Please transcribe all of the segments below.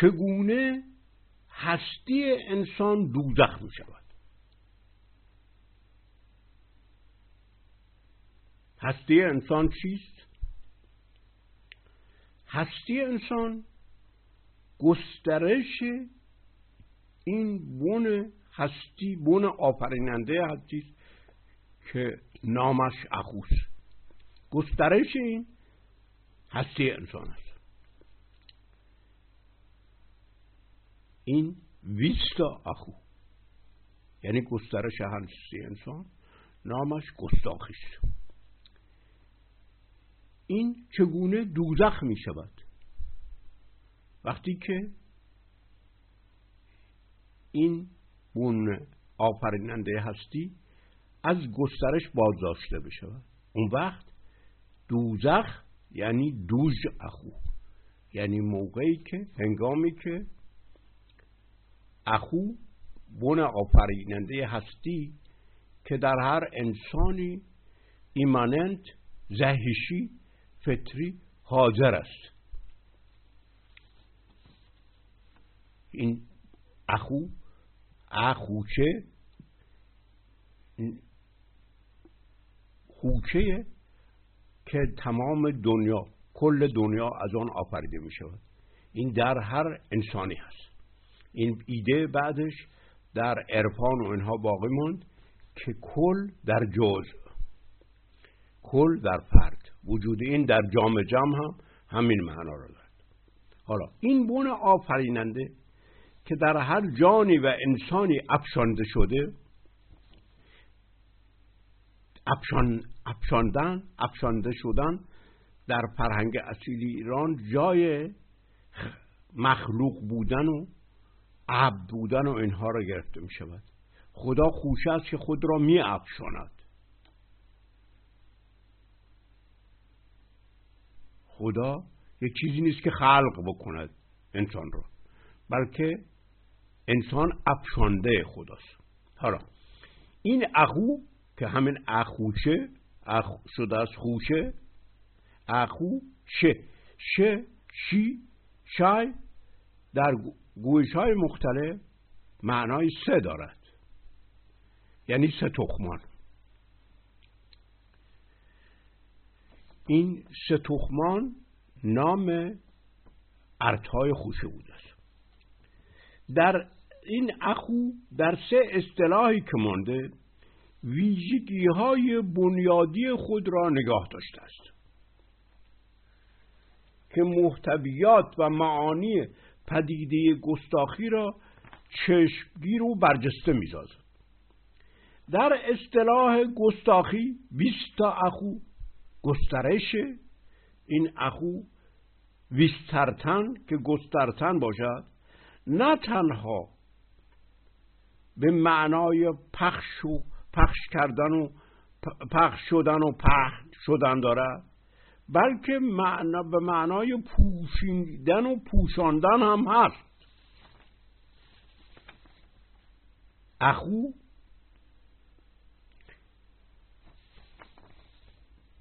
چگونه هستی انسان دوزخ می شود؟ هستی انسان چیست؟ هستی انسان گسترش این بون هستی بون آفریننده هستی که نامش اخوس گسترش این هستی انسان است. این ویستا اخو یعنی گسترش هستی انسان نامش گستاخی است این چگونه دوزخ می شود؟ وقتی که این بون آفریننده هستی از گسترش بازداشته بشود اون وقت دوزخ یعنی دوژ اخو یعنی موقعی که هنگامی که اخو بون آفریننده هستی که در هر انسانی ایماننت زهشی فطری حاضر است. این اخو اخوچه خوچه که تمام دنیا کل دنیا از آن آفریده می شود این در هر انسانی هست. این ایده بعدش در ارفان و اینها باقی موند که کل در جز کل در فرد. وجود این در جام جمع هم همین معنا را دارد. حالا این بون آفریننده که در هر جانی و انسانی افشانده شده افشان، افشاندن افشانده شدن در فرهنگ اصیلی ایران جای مخلوق بودن و عبد بودن و اینها را گرفته می شود خدا خوش است که خود را می افشاند خدا یک چیزی نیست که خلق بکند انسان را بلکه انسان افشانده خداست. حالا این اخو که همین اخوچه اخ شده از خوشه اخو شه شه شی شای در گویش های مختلف معنای سه دارد. یعنی سه تخمان. این سه تخمان نام ارتهای خوشه بوده است در این اخو در سه اصطلاحی که مانده ویژگی های بنیادی خود را نگاه داشته است. که محتویات و معانی پدیده گستاخی را چشمگیر و برجسته می‌سازد. در اصطلاح گستاخی بیستا اخو گسترش این اخو ویسترتن که گسترتن باشد نه تنها به معنای پخش و پخش کردن و پخش شدن و پخش شدن دارد بلکه معنا به معنای پوشیدن و پوشاندن هم هست. اخو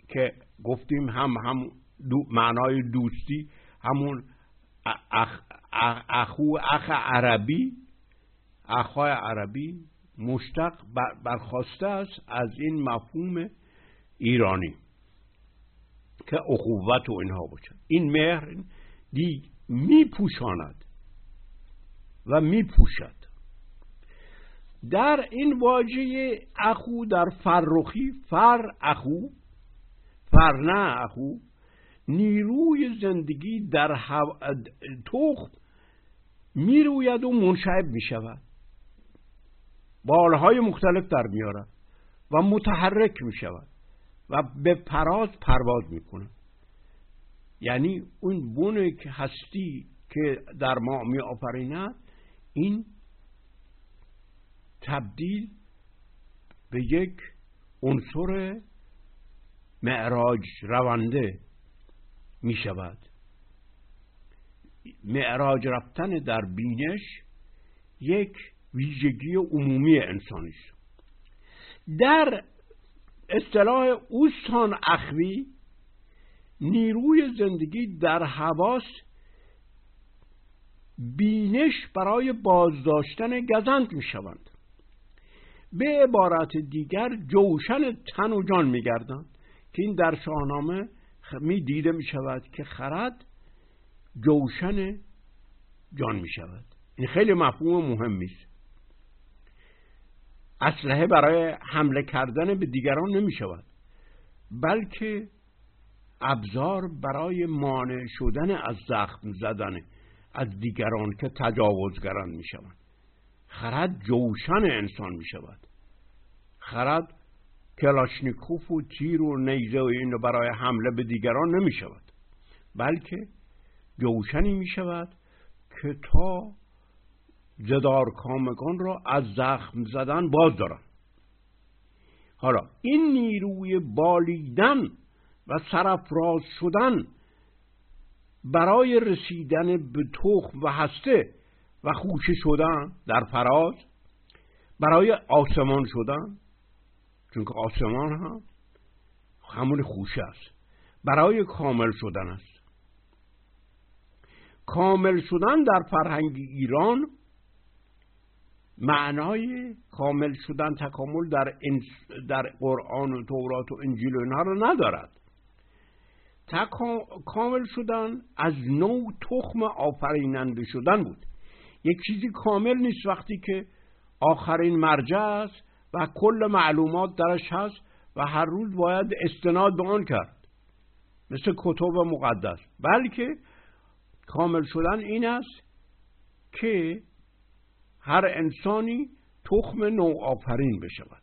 که گفتیم هم هم معنای دوستی همون اخ اخو اخ عربی اخای عربی مشتق برخواسته است از این مفهوم ایرانی. که اخوت و اینها باشد این مهر دی میپوشاند و میپوشد. در این واژه اخو در فرخی فر اخو فرنه اخو نیروی زندگی در تخم می‌روید و منشعب می‌شود. بالهای مختلف در میارد و متحرک می‌شود. و به پراز پرواز می‌کنه. یعنی اون بونه که هستی که در ما می آفریند این تبدیل به یک عنصر معراج رونده می شود معراج رفتن در بینش یک ویژگی عمومی انسانی است در اصطلاح اوستان اخوی نیروی زندگی در حواس بینش برای بازداشتن گزند می شوند به عبارت دیگر جوشن تن و جان می گردند که این در شاهنامه می دیده می شود که خرد جوشن جان می شود این خیلی مفهوم مهمی است. اسلحه برای حمله کردن به دیگران نمی شود بلکه ابزار برای مانع شدن از زخم زدن از دیگران که تجاوزگران می شود خرد جوشن انسان می شود خرد کلاشنیکوف و تیر و نیزه و این برای حمله به دیگران نمی شود بلکه جوشنی می شود که تا جدار کامگان را از زخم زدن باز دارن حالا این نیروی بالیدن و سرفراز شدن برای رسیدن به تخم و هسته و خوشه شدن در فراز برای آسمان شدن چون که آسمان هم همون خوشه است برای کامل شدن است. کامل شدن در فرهنگ ایران معنای کامل شدن تکامل در, در قرآن و تورات و انجیل و اینها رو ندارد. کامل شدن از نوع تخم آفریننده شدن بود. یک چیزی کامل نیست وقتی که آخرین مرجع است و کل معلومات درش هست و هر روز باید استناد به آن کرد. مثل کتب مقدس. بلکه کامل شدن این است که هر انسانی تخم نوع آفرین بشود.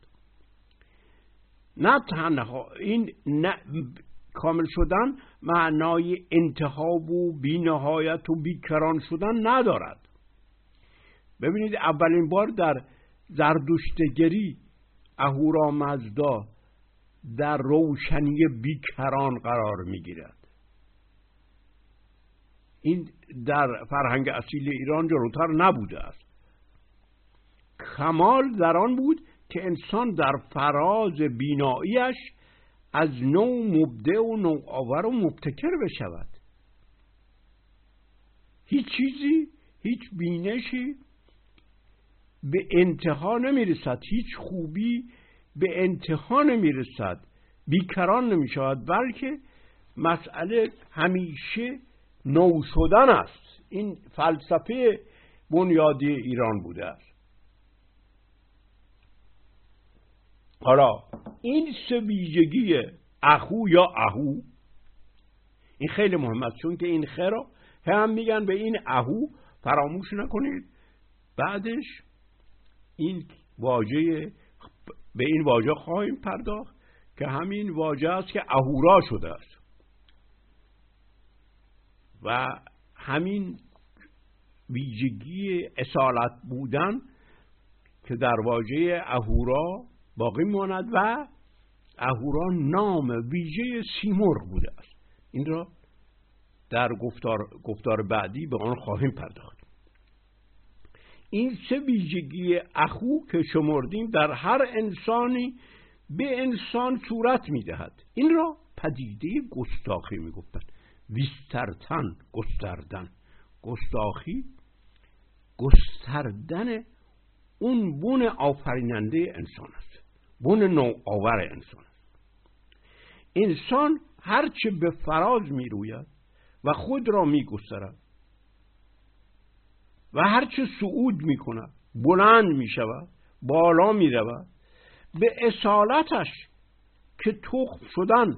نه تنها این نه کامل شدن معنای انتخاب و بینهایت و بیکران شدن ندارد. ببینید اولین بار در زردشتگری اهورا مزدا در روشنی بیکران قرار می‌گیرد. این در فرهنگ اصیل ایران جلوتر نبوده است. کمال در آن بود که انسان در فراز بیناییش از نوع مبدع و نوآور و مبتکر بشود. هیچ چیزی هیچ بینشی به انتها نمی‌رسد. هیچ خوبی به انتها نمی‌رسد. بیکران نمی شود بلکه مسئله همیشه نو شدن است. این فلسفه بنیادی ایران بوده است. حالا این سه ویژگی اخو یا اهو این خیلی مهم است چون که این خرا هم میگن به این اهو فراموش نکنید. بعدش این واژه به این واژه خواهیم پرداخت که همین واژه است که اهورا شده است. و همین ویژگی اصالت بودن که در واژه اهورا باقی ماند و اهورا نام ویژه سیمرغ بوده است. این را در گفتار, گفتار بعدی به آن خواهیم پرداخت. این سه ویژگی اخو که شمردیم در هر انسانی به انسان صورت می‌دهد این را پدیده گستاخی می‌گفتند ویسترتن گستردن. گستاخی گستردن اون بون آفریننده انسان است. بون نوآور انسان. انسان هرچه به فراز می روید و خود را می گسترد و هرچه صعود می کند بلند می شود بالا می رود به اصالتش که تخم شدن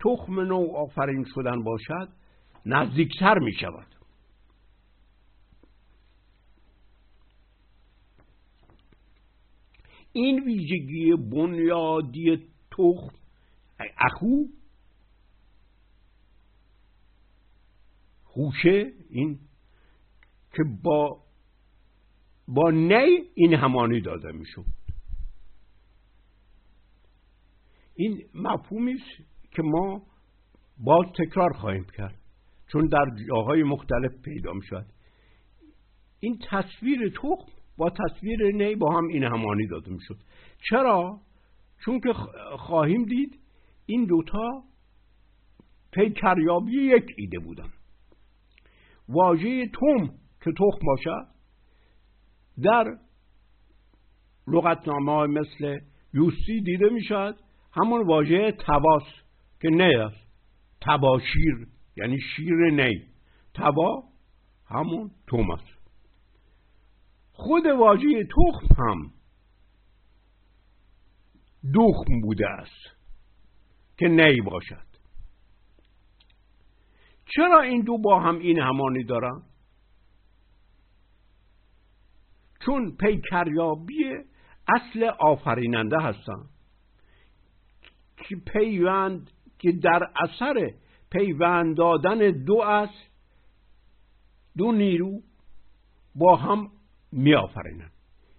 تخم نو آفرین شدن باشد نزدیکتر می شود این ویژگی بنیادی تخم اخو خوشه این که با با نی این همانی داده می‌شد. این مفهومی است که ما باز تکرار خواهیم کرد چون در جاهای مختلف پیدا می شود این تصویر تخم با تصویر نی با هم این همانی داده می شد چرا؟ چون که خواهیم دید این دوتا پیکریابی یک ایده بودن. واژه توم که تخم باشد در لغتنامه مثل یوستی دیده می‌شد همون واژه تواس که نی است. تباشیر یعنی شیر نی. تبا همون توماس خود واژه تخم هم دخم بوده است که نی باشد چرا این دو با هم این همانی دارن؟ چون پیکریابی اصل آفریننده هستن که پیوند که در اثر پیوند دادن دو از دو نیرو با هم می آفرینن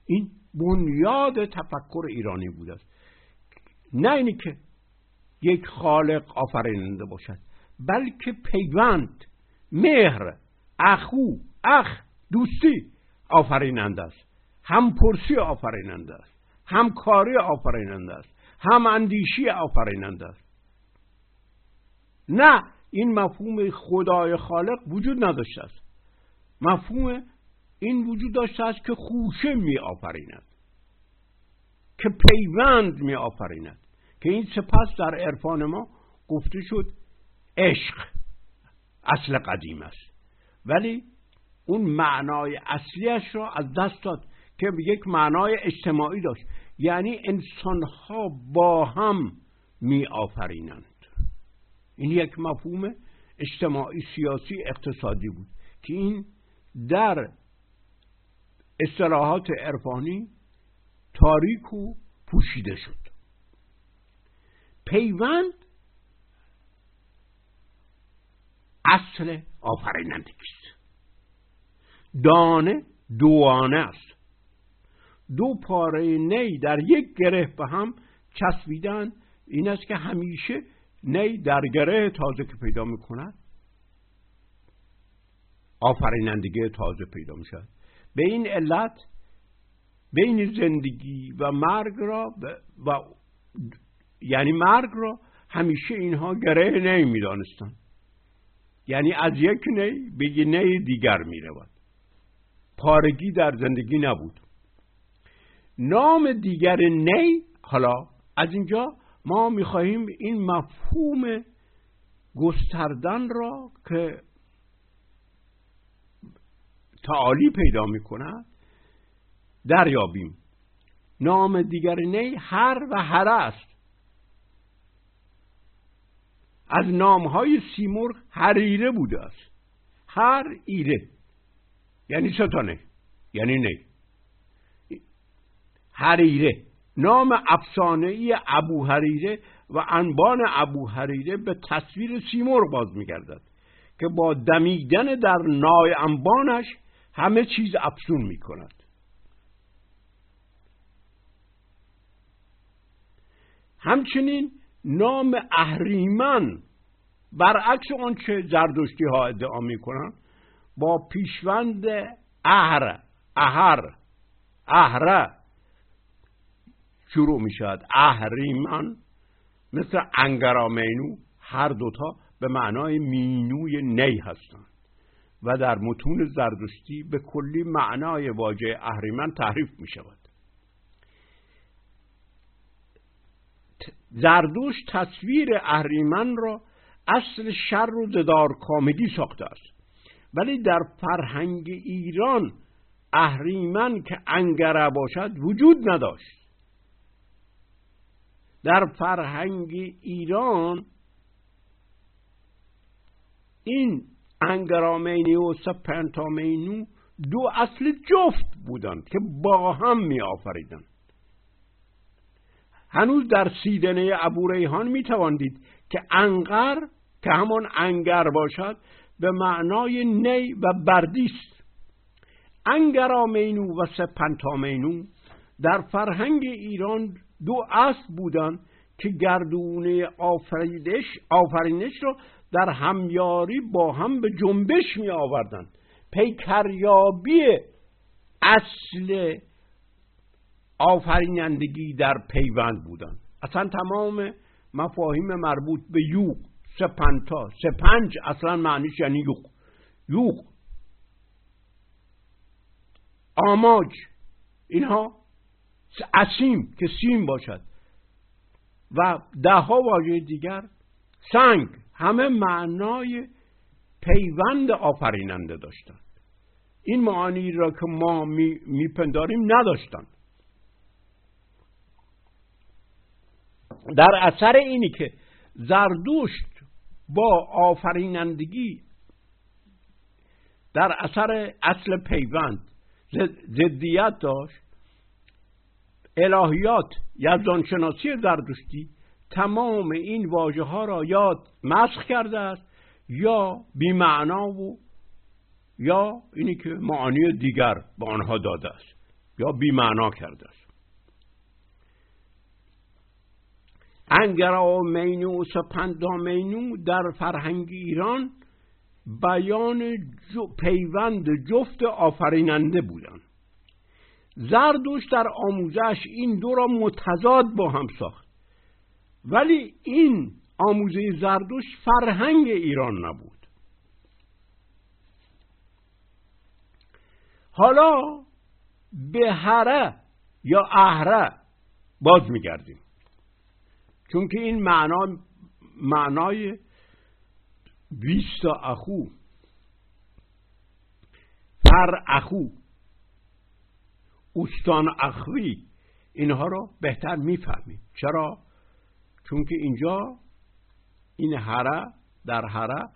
این بنیاد تفکر ایرانی بوده است نه اینی که یک خالق آفریننده باشد بلکه پیوند مهر اخو اخ دوستی آفریننده است. هم پرسی آفریننده است. هم کاری آفریننده است. هم اندیشی آفریننده است. نه این مفهوم خدای خالق وجود نداشته است. مفهوم این وجود داشته است که خوشه می آفریند. که پیوند می آفریند. که این سپس در عرفان ما گفته شد عشق اصل قدیم است. ولی اون معنای اصلیش را از دست داد که یک معنای اجتماعی داشت. یعنی انسانها با هم می آفرینند. این یک مفهوم اجتماعی سیاسی اقتصادی بود که این در اصطلاحات عرفانی تاریک و پوشیده شد. پیوند اصل آفرینندگی است دانه دوانه است. دو پاره نی در یک گره به هم چسبیدن. این است که همیشه نی در گره تازه که پیدا می‌کند آفرینندگی تازه پیدا می‌شد به این علت بین زندگی و مرگ را و یعنی مرگ را همیشه اینها گره نی می‌دانستند. یعنی از یک نی به یک نی دیگر می رود پارگی در زندگی نبود. نام دیگر نی حالا از اینجا ما می‌خواهیم این مفهوم گستردن را که تعالی پیدا می‌کند دریابیم. نام دیگر نی هر و هر است. از نامهای سیمرغ هریره بوده است. هر ایره. یعنی ستانه یعنی نی هریره نام افسانه ای ابو هریره و انبان ابو هریره به تصویر سیمرغ باز میگردد که با دمیدن در نای انبانش همه چیز افسون می کند همچنین نام اهریمن برعکس آنچه زردشتی ها ادعا می کنند با پیشوند اهر اهر اهره شروع می شود اهریمن مثل انگرامینو هر دوتا به معنای مینوی نی هستند. و در متون زردشتی به کلی معنای واژه اهریمن تحریف می شود زردوش تصویر اهریمن را اصل شر و زدار کامگی ساخته است. ولی در فرهنگ ایران اهریمن که انگره باشد وجود نداشت. در فرهنگ ایران این انگرامینی و سپنتامینو دو اصل جفت بودند که با هم می آفریدند هنوز در سیدنه ابو ریحان می تواندید که انگر که همان انگر باشد به معنای نی و بردیست انگرامینو و سپنتامینو در فرهنگ ایران دو اصل بودند که گردونه آفرینش, آفرینش را در همیاری با هم به جنبش می آوردند پیکریابی اصل آفرینندگی در پیوند بودند اصلا تمام مفاهیم مربوط به یوق سپنتا سپنج اصلا معنیش یعنی یوق یوق آماج اینها اسیم که سیم باشد. و ده ها واژه دیگر سنگ. همه معنای پیوند آفریننده داشتند. این معانی را که ما میپنداریم نداشتند. در اثر اینی که زردوشت با آفرینندگی در اثر اصل پیوند ضدیت داشت الهیات یزدانشناسی زردشتی تمام این واژه ها را یا مسخ کرده است یا بیمعنا و یا اینی که معانی دیگر به آنها داده است یا بیمعنا کرده است. انگرا مینو و سپندا مینو در فرهنگ ایران بیان پیوند جفت آفریننده بودند. زردوش در آموزش این دو را متضاد با هم ساخت. ولی این آموزه زردوش فرهنگ ایران نبود. حالا به هره یا اهره باز میگردیم. چون که این معنا معنای بیستا اخو. فر اخو. اوستان اخوی. اینها رو بهتر می‌فهمیم. چرا؟ چون که اینجا این هره در هره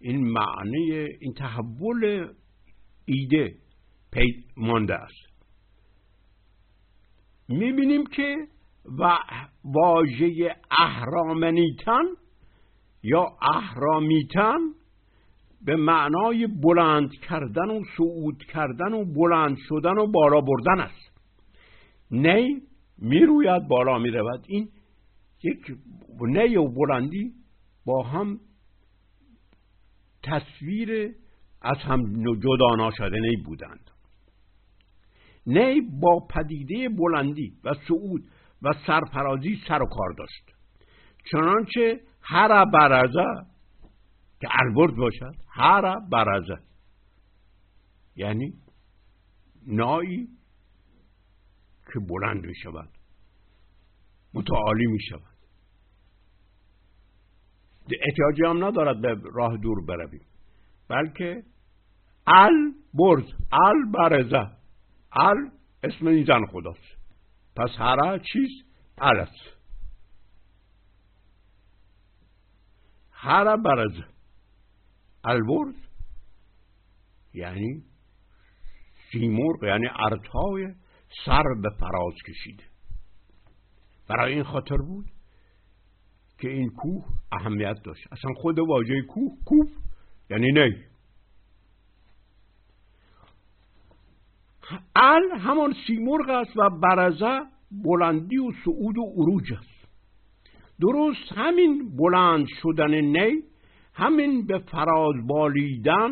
این معنی این تحول ایده پید مانده است. می‌بینیم که و واژه اهرامنیتن یا اهرامیتن به معنای بلند کردن و صعود کردن و بلند شدن و بالا بردن است. نی می‌روید بالا می‌رود. این یک نی و بلندی با هم تصویر از هم جدا ناشدنی بودند. نی با پدیده بلندی و صعود و سرفرازی سر و کار داشت. چنانچه هر برزه که البرد باشد هر برزه. یعنی نایی که بلند می شود متعالی می شود احتیاجی هم ندارد به راه دور برویم. بلکه ال برز ال برزه ال اسم این زن خداست. پس هر چیز ال است. هر برزه. البرز یعنی سیمرغ یعنی ارتای سر به فراز کشیده. برای این خاطر بود که این کوه اهمیت داشت. اصلا خود واژه کوه کوه یعنی نی. ال همان سیمرغ است و برزه بلندی و صعود و عروج است. درست همین بلند شدن نی همین به فراز بالیدن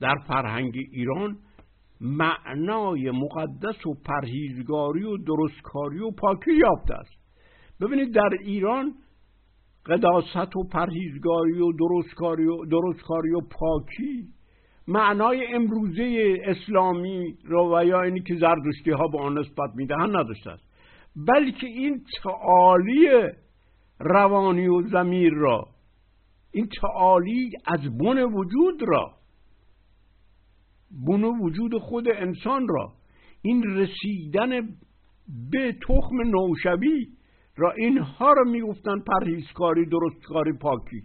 در فرهنگ ایران معنای مقدس و پرهیزگاری و درستکاری و پاکی یافته است. ببینید در ایران قداست و پرهیزگاری و درستکاری و درستکاری و پاکی. معنای امروزه اسلامی را و یا اینی که زردشتی ها به آن نسبت می‌دهند نداشته است. بلکه این تعالی روانی و زمیر را این تعالی از بن وجود را بن وجود خود انسان را این رسیدن به تخم نوشبی را اینها را می‌گفتن پرهیزکاری درستکاری پاکی.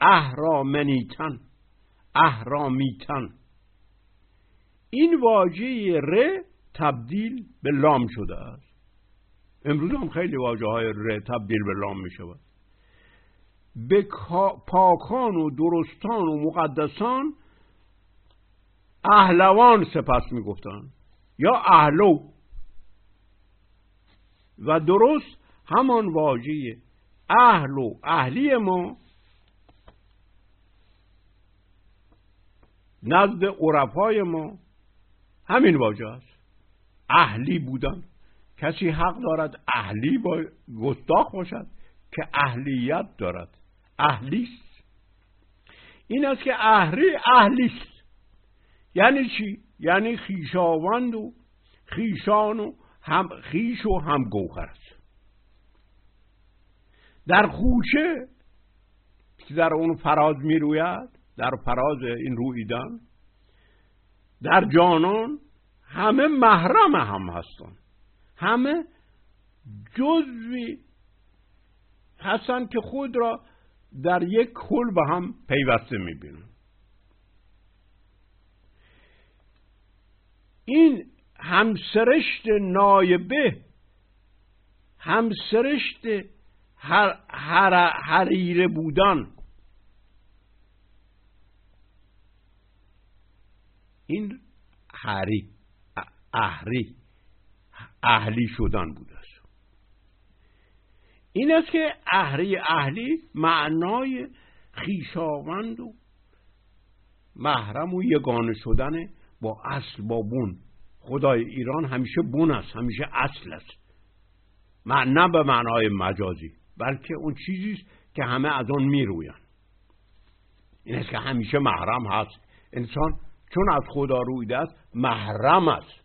اهرامنیتن اهرامیتن این واژه ر تبدیل به لام شده است. امروز هم خیلی واجه های ر تبدیل به لام می شود به پاکان و درستان و مقدسان اهلوان سپس می‌گفتند یا اهلو. و درست همان واژه اهل و اهلی ما نزد عرفای ما همین واژه است. اهلی بودن. کسی حق دارد اهلی با گستاخ باشد که اهلیت دارد. اهلیست این است که اهلی اهلیست یعنی چی؟ یعنی خیشاوند و خیشان و هم خیش و هم گوهر. است در خوشه که در اون فراز می روید در فراز این رویدن در جانان همه محرم هم هستن. همه جزوی هستن که خود را در یک کل به هم پیوسته می‌بینن. این همسرشت نایبه همسرشت هر هر حریره بودن این حری اهری اهلی شدن بوده است این است که اهری اهلی معنای خیشاوند و محرم و یگانه شدن با اصل با بون خدای ایران همیشه بون است همیشه اصل است. نه به معنای مجازی بلکه اون چیزی است که همه از آن میرویند. این است که همیشه محرم هست. انسان چون از خدا رویده است محرم است.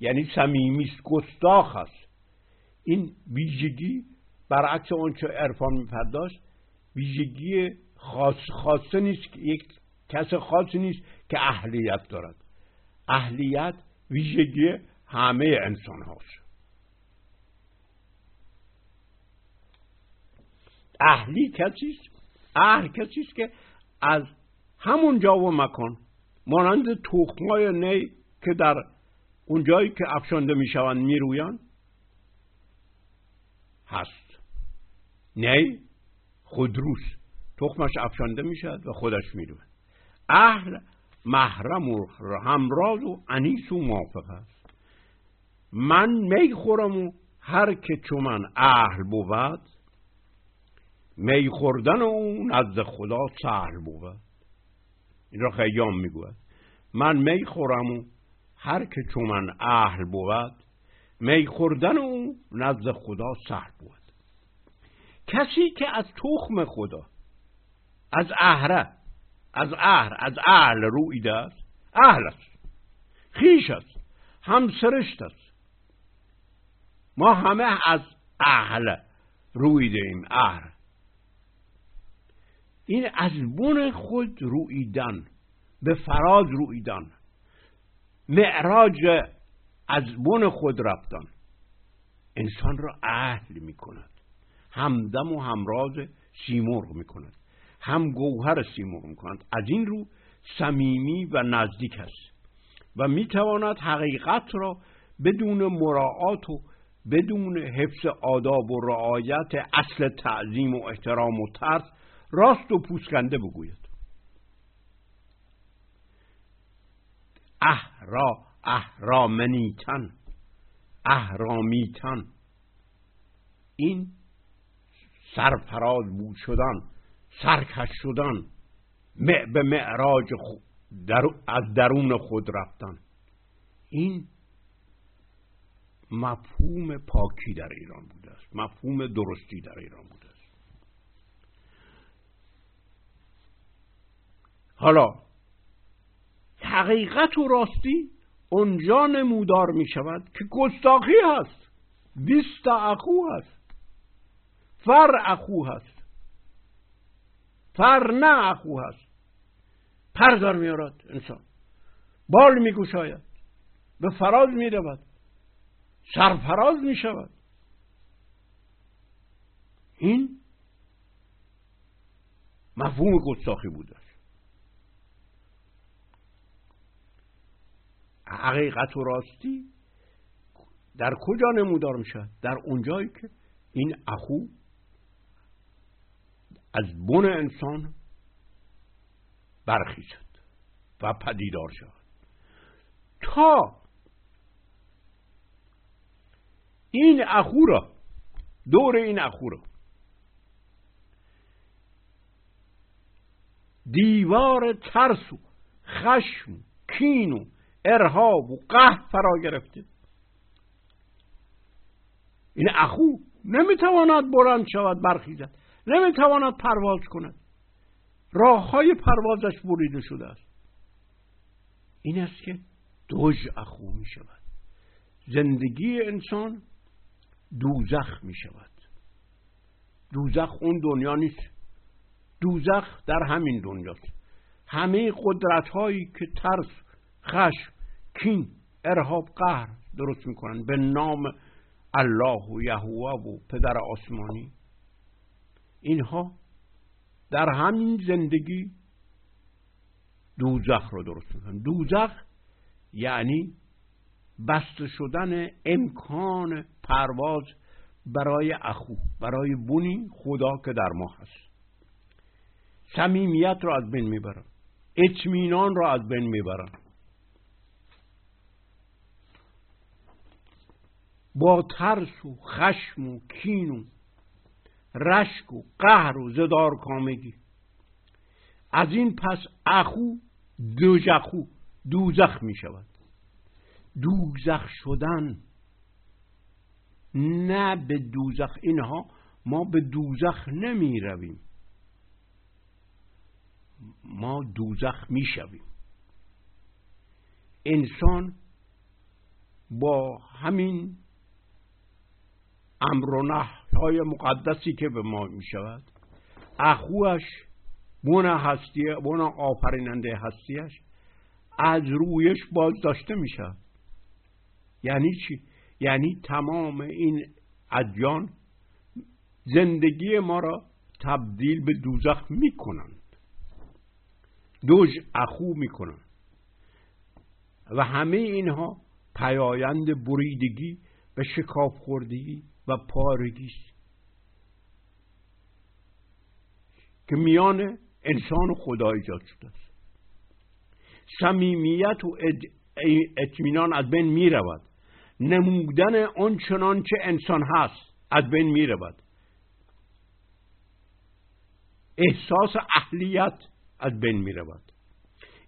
یعنی صمیمی است گستاخ است. این ویژگی برعکس چه عرفان میپرداشت ویژگی خاص خاصه نیست یک کس خاصی نیست که اهلیت دارد. اهلیت ویژگی همه انسان هاست اهلی کسی است؟ اهل کسی است که از همون جا و مکان مانند تخمای نی که در اون جایی که افشانده می‌شوند میرویان هست. نی خودروس تخمش افشانده می‌شد و خودش می‌روه اهل محرم و همراز و انیس و موافق است. من می خورم و هر که چون من اهل بود می خوردن او نزد خدا سهل بود. این را خیام می‌گوید. من می خورم و هر که چون من اهل بود می خوردن او نزد خدا سهل بود. کسی که از تخم خدا از اهره از اهل از اهل رویده است اهل است. خیش است همسرشت است. ما همه از اهل رویده ایم اهل. این از بون خود رویدن به فراز رویدن معراج از بون خود رفتن. انسان را اهل می کند همدم و همراز سیمرغ می کند هم گوهر سیمرغ کند از این رو صمیمی و نزدیک است و می تواند حقیقت را بدون مراعات و بدون حفظ آداب و رعایت اصل تعظیم و احترام و ترس راست و پوسکنده بگوید. اهرا اهرامنیتن اهرامیتن این سرفراز بود شدن. سرکش شدن به معراج در از درون خود رفتن. این مفهوم پاکی در ایران بوده است مفهوم درستی در ایران بوده حالا حقیقت و راستی اونجا نمودار می شود که گستاخی هست بیست اخو هست فر اخو هست. فر نه اخو هست. پر در میارد انسان. بال میگوشاید به فراز می رود سرفراز می شود این مفهوم گستاخی بوده حقیقت و راستی در کجا نمودار میشه در اونجایی که این اخو از بن انسان برخیزد و پدیدار شود. تا این اخو را دور این اخو را دیوار ترس و خشم کین و ارهاب و قهر فرا گرفته. این اخو نمی‌تواند بلند شود برخیزد. نمی‌تواند پرواز کند. راه های پروازش بریده شده است. این است که دوژ اخو می شود. زندگی انسان دوزخ می شود. دوزخ اون دنیا نیست. دوزخ در همین دنیاست. همه قدرت هایی که ترس خشم کین ارهاب قهر درست می‌کنن به نام الله و یهوه و پدر آسمانی. اینها در همین زندگی دوزخ رو درست می‌کنن. دوزخ یعنی بسته شدن امکان پرواز برای اخو برای بونی خدا که در ما هست. صمیمیت را از بین می‌برن. اطمینان را از بین می‌برن. با ترس و خشم و کین و رشک و قهر و زدار کامگی. از این پس اخو دوزخو دوزخ می شود. دوزخ شدن نه به دوزخ اینها ما به دوزخ نمی رویم. ما دوزخ می شویم. انسان با همین امر و های مقدسی که به ما می شود اخوش بون هستی بون آفریننده هستیش از رویش باز داشته می شود یعنی چی؟ یعنی تمام این ادیان زندگی ما را تبدیل به دوزخ می کنند دوج اخو می کنند و همه اینها پیایند بریدگی و شکاف خوردگی و پارگی. که میان انسان و خدا ایجاد شده است. صمیمیت و اطمینان از بین می رود نمودن آن چنان چه انسان هست از بین می رود احساس اهلیت از بین می رود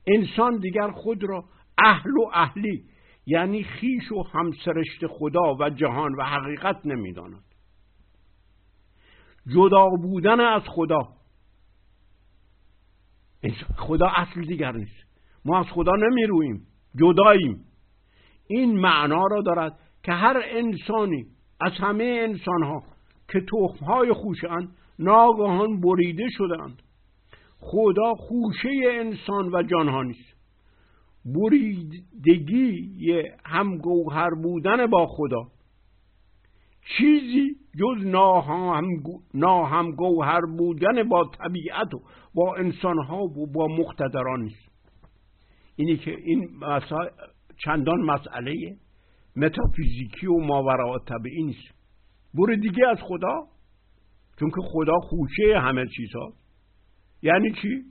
انسان دیگر خود را اهل و اهلی یعنی خیش و همسرشت خدا و جهان و حقیقت نمی‌داند. جدا بودن از خدا. خدا اصل دیگر نیست. ما از خدا نمی‌رویم. جداییم. این معنا را دارد که هر انسانی از همه انسانها که تخمهای خوشند ناگهان بریده شدند خدا خوشه انسان و جانها نیست. بریدگی همگوهر بودن با خدا. چیزی جز ناهمگوهر بودن با طبیعت و با انسانها و با مقتدران نیست. اینی که این چندان مسئله متافیزیکی و ماورا طبیعی نیست. بریدگی از خدا چون که خدا خوشه همه چیز یعنی چی؟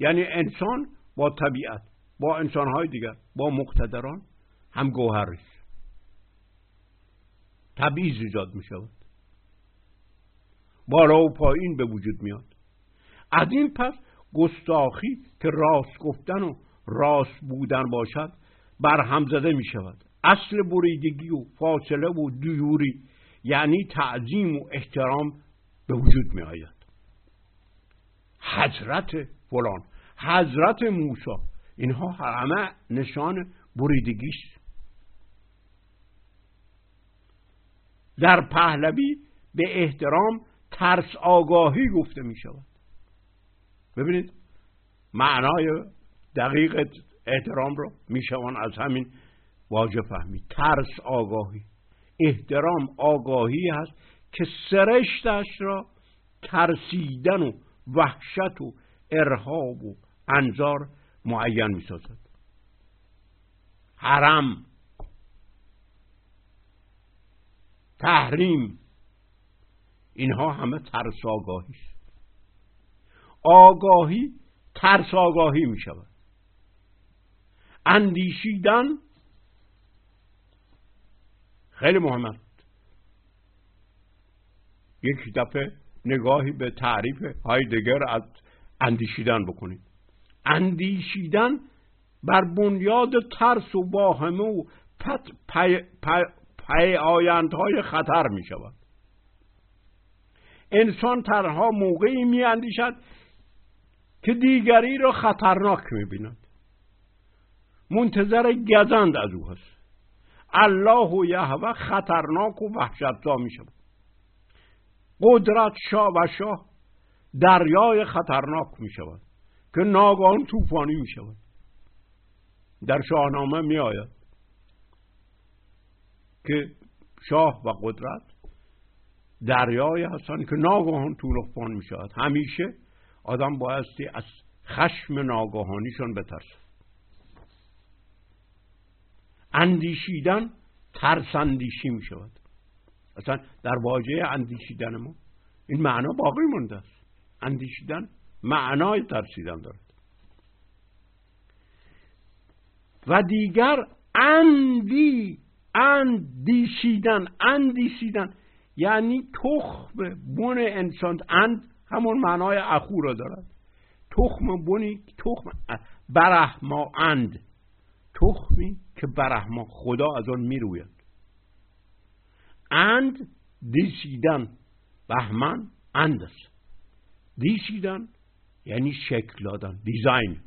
یعنی انسان با طبیعت. با انسانهای دیگر با مقتدران هم گوهر است تبعیض ایجاد می شود بالا و پایین به وجود میاد. از این پس گستاخی که راست گفتن و راست بودن باشد بر هم زده می شود اصل بریدگی و فاصله و دیوری یعنی تعظیم و احترام به وجود می آید حضرت فلان حضرت موسی اینها همه نشان بریدگیست در پهلوی به احترام ترس آگاهی گفته می شود. ببینید معنای دقیق احترام رو می شوان از همین واژه فهمید. ترس آگاهی. احترام آگاهی هست که سرشتش را ترسیدن و وحشت و ارهاب و انظار معین می سازد حرم تحریم اینها همه ترس آگاهی است. آگاهی ترس آگاهی می شود اندیشیدن خیلی مهم است یک دفعه نگاهی به تعریف هایدگر از اندیشیدن بکنید. اندیشیدن بر بنیاد ترس و واهمه و پت پی, پی, آیندهای خطر می شود انسان تنها موقعی می اندیشد که دیگری را خطرناک می بیند منتظر گزند از او هست. الله و یهوه خطرناک و وحشتزا می شود قدرت شاه و شاه دریای خطرناک می شود که ناگهان طوفانی می شود در شاهنامه می آید که شاه و قدرت دریای هستند که ناگهان طوفان می شود همیشه آدم بایستی از خشم ناگهانیشون بترسه اندیشیدن ترس اندیشی می شود اصلا در واژه اندیشیدن ما این معنا باقی مونده است. اندیشیدن معنای ترسیدن دارد. و دیگر اندی اندیشیدن اندیشیدن. یعنی تخم بن انسان اند همون معنای اخو را دارد. تخم بنی تخم برهما اند. تخمی که برهما خدا از آن می‌روید. اند دیسیدن بهمن اند است. دیسیدن یعنی شکل دادن design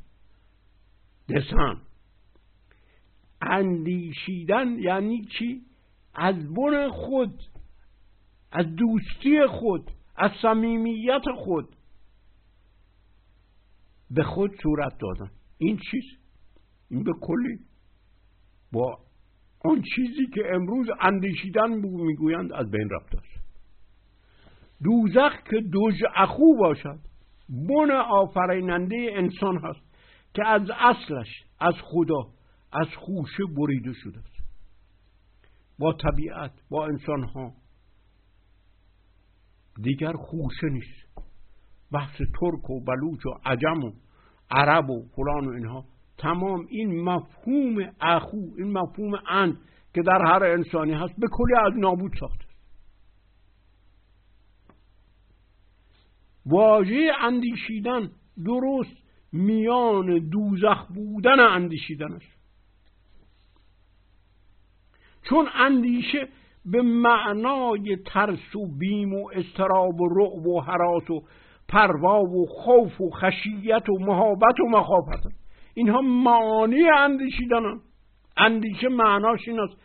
دسان اندیشیدن یعنی چی؟ از بن خود از دوستی خود از صمیمیت خود. به خود صورت دادن. این چیز؟ این به کلی. با آن چیزی که امروز اندیشیدن می‌گویند از بین رفته است دوزخ که دوژ اخو باشد. بن آفریننده انسان هست که از اصلش از خدا از خوشه بریده شده است. با طبیعت با انسان ها دیگر خوشه نیست. بحث ترک و بلوچ و عجم و عرب و فلان و اینها. تمام این مفهوم اخو این مفهوم اند که در هر انسانی هست به کلی از نابود ساخته. واژه اندیشیدن درست میان دوزخ بودن اندیشیدن است چون اندیشه به معنای ترس و بیم و استراب و رعب و حراس و پروا و خوف و خشیت و محابت و مخافت. اینها معانی اندیشیدن. اندیشه معناش این است.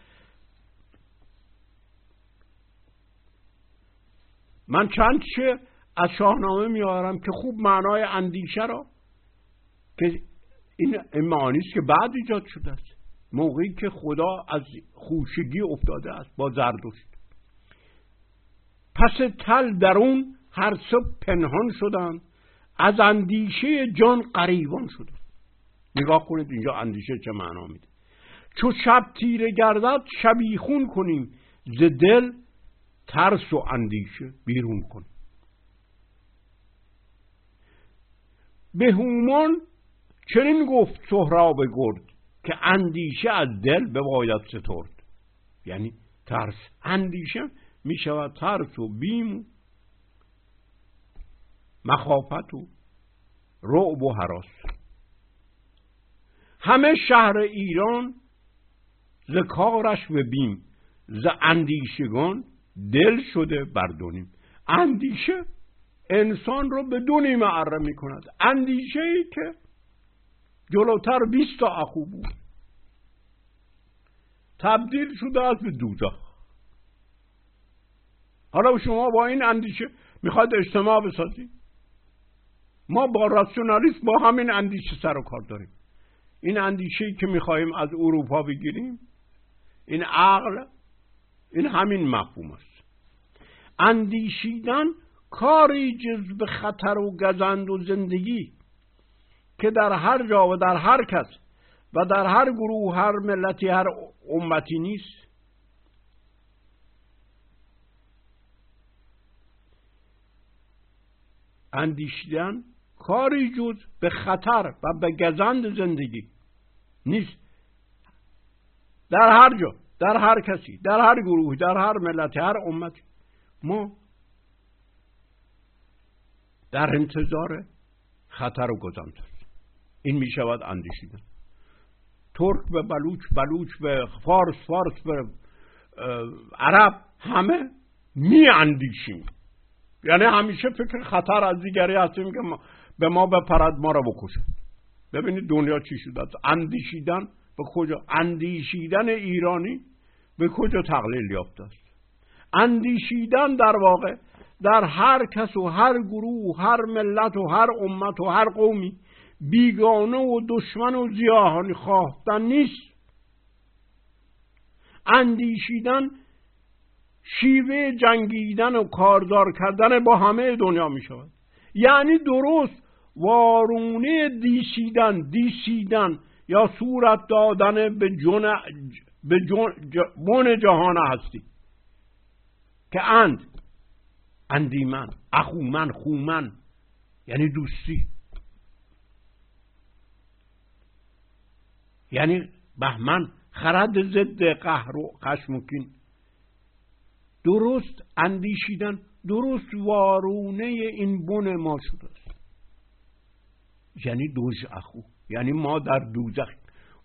من چند چه از شاهنامه میارم که خوب معنای اندیشه را که این معانی است که بعد ایجاد شده است. موقعی که خدا از خوشگی افتاده است با زردشت پس تل درون هر صبح پنهان شدند از اندیشه جان قریبان شدند نگاه کنید اینجا اندیشه چه معنا میده. چو شب تیره گردد شبیخون کنیم ز دل ترس و اندیشه بیرون کنیم. به هومان چنین گفت سهراب گرد که اندیشه از دل به باید سترد. یعنی ترس اندیشه می شود ترس و بیم و مخافت و رعب و حراس. همه شهر ایران ز کارش به بیم ز اندیشگان دل شده بردونیم اندیشه انسان رو به دو نیمه اره می کند اندیشه ای که جلوتر بیست تا اخو بود. تبدیل شده از به دوزخ. حالا شما با این اندیشه می‌خواید اجتماع بسازید. ما با راسیونالیسم با همین اندیشه سر و کار داریم. این اندیشه که می‌خواهیم از اروپا بگیریم این عقل این همین مفهوم است. اندیشیدن کاری جز خطر و گزند و زندگی که در هر جا و در هر کس و در هر گروه هر ملتی هر امتی نیست. اندیشیدن کاری جز به خطر و به گزند زندگی نیست. در هر جا در هر کسی در هر گروه در هر ملت هر امت ما در انتظار خطر و گزند این می شود اندیشیدن. ترک به بلوچ بلوچ به فارس فارس به عرب همه می اندیشیم یعنی همیشه فکر خطر از دیگری هستیم که به ما بپرد ما را بکشد. ببینید دنیا چی شده اندیشیدن به کجا؟ اندیشیدن ایرانی به کجا تقلیل یافته است؟ اندیشیدن در واقع در هر کس و هر گروه هر ملت و هر امت و هر قومی بیگانه و دشمن و زیاهانی خواهتن نیست. اندیشیدن شیوه جنگیدن و کاردار کردن با همه دنیا می شود. یعنی درست وارونه دیسیدن دیسیدن یا صورت دادن به جن به جن جهان هستی که اند اندیمن اخومن خومن یعنی دوستی. یعنی بهمن خرد ضد قهر و خشمکین. درست اندیشیدن درست وارونه این بن ما شده است. یعنی دوز اخو. یعنی ما در دوزخ.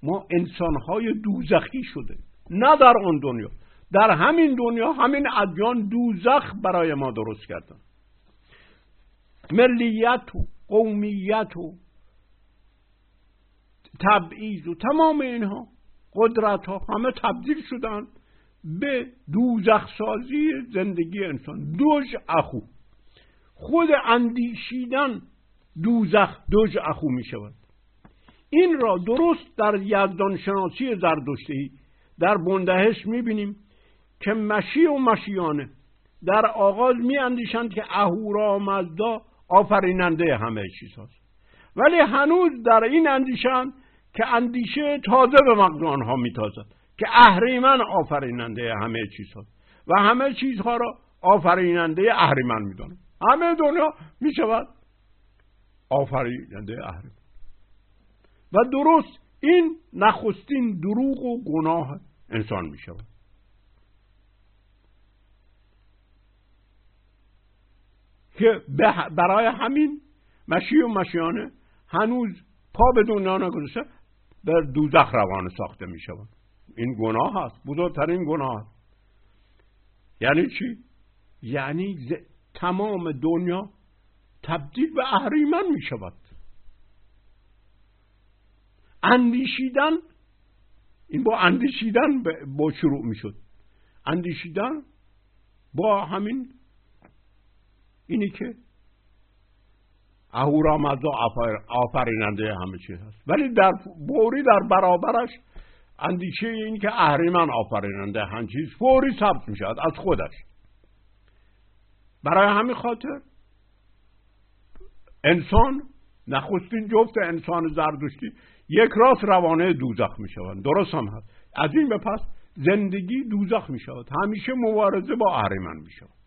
ما انسانهای دوزخی شده. نه در آن دنیا. در همین دنیا همین ادیان دوزخ برای ما درست کردن. ملیت و قومیت و تبعیض و تمام اینها قدرت ها همه تبدیل شدن به دوزخ سازی زندگی انسان. دوج اخو. خود اندیشیدن دوزخ دوج اخو می شود. این را درست در یزدان شناسی زردشتی در بندهش می بینیم. که مشی و مشیانه در آغاز می اندیشند که اهورا مزدا آفریننده همه چیز هست ولی هنوز در این اندیشند که اندیشه تازه به مغز آنها میتازد که اهریمن آفریننده همه چیزها و همه چیزها را آفریننده اهریمن میدانه همه دنیا می‌شود آفریننده اهریمن. و درست این نخستین دروغ و گناه انسان می که برای همین مشی و مشیانه هنوز پا به دنیا نگذاشته در دوزخ روانه ساخته می شود این گناه هست. بزرگترین گناه هست. یعنی چی؟ یعنی تمام دنیا تبدیل به اهریمن می شود اندیشیدن این با اندیشیدن با شروع می شد اندیشیدن با همین اینی که اهورامزدا آفریننده همه چیز هست. ولی در فوری در برابرش اندیشه این که اهریمن آفریننده هم چیز فوری ثبت می شود از خودش. برای همین خاطر انسان نخستین جفت انسان زردشتی یک راست روانه دوزخ می شود درست هم هست. از این به پس زندگی دوزخ می شود همیشه مبارزه با اهریمن می شود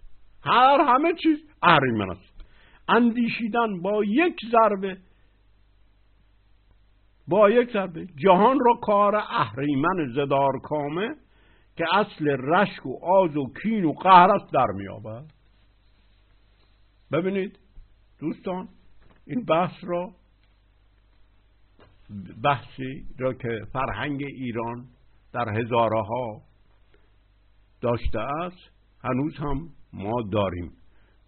هر همه چیز اهریمن است. اندیشیدن با یک ضربه با یک ضربه جهان را کار اهریمن زدار کامه که اصل رشک و آز و کین و قهر است در میابد ببینید دوستان این بحث را بحثی را که فرهنگ ایران در هزارها داشته است هنوز هم ما داریم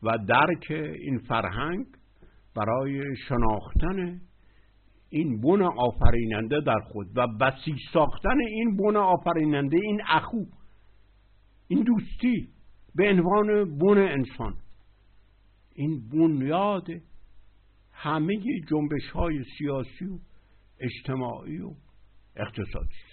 و درک این فرهنگ برای شناختن این بن آفریننده در خود و بسیج ساختن این بن آفریننده این اخو این دوستی به عنوان بن انسان. این بنیاد همه جنبش های سیاسی و اجتماعی و اقتصادی.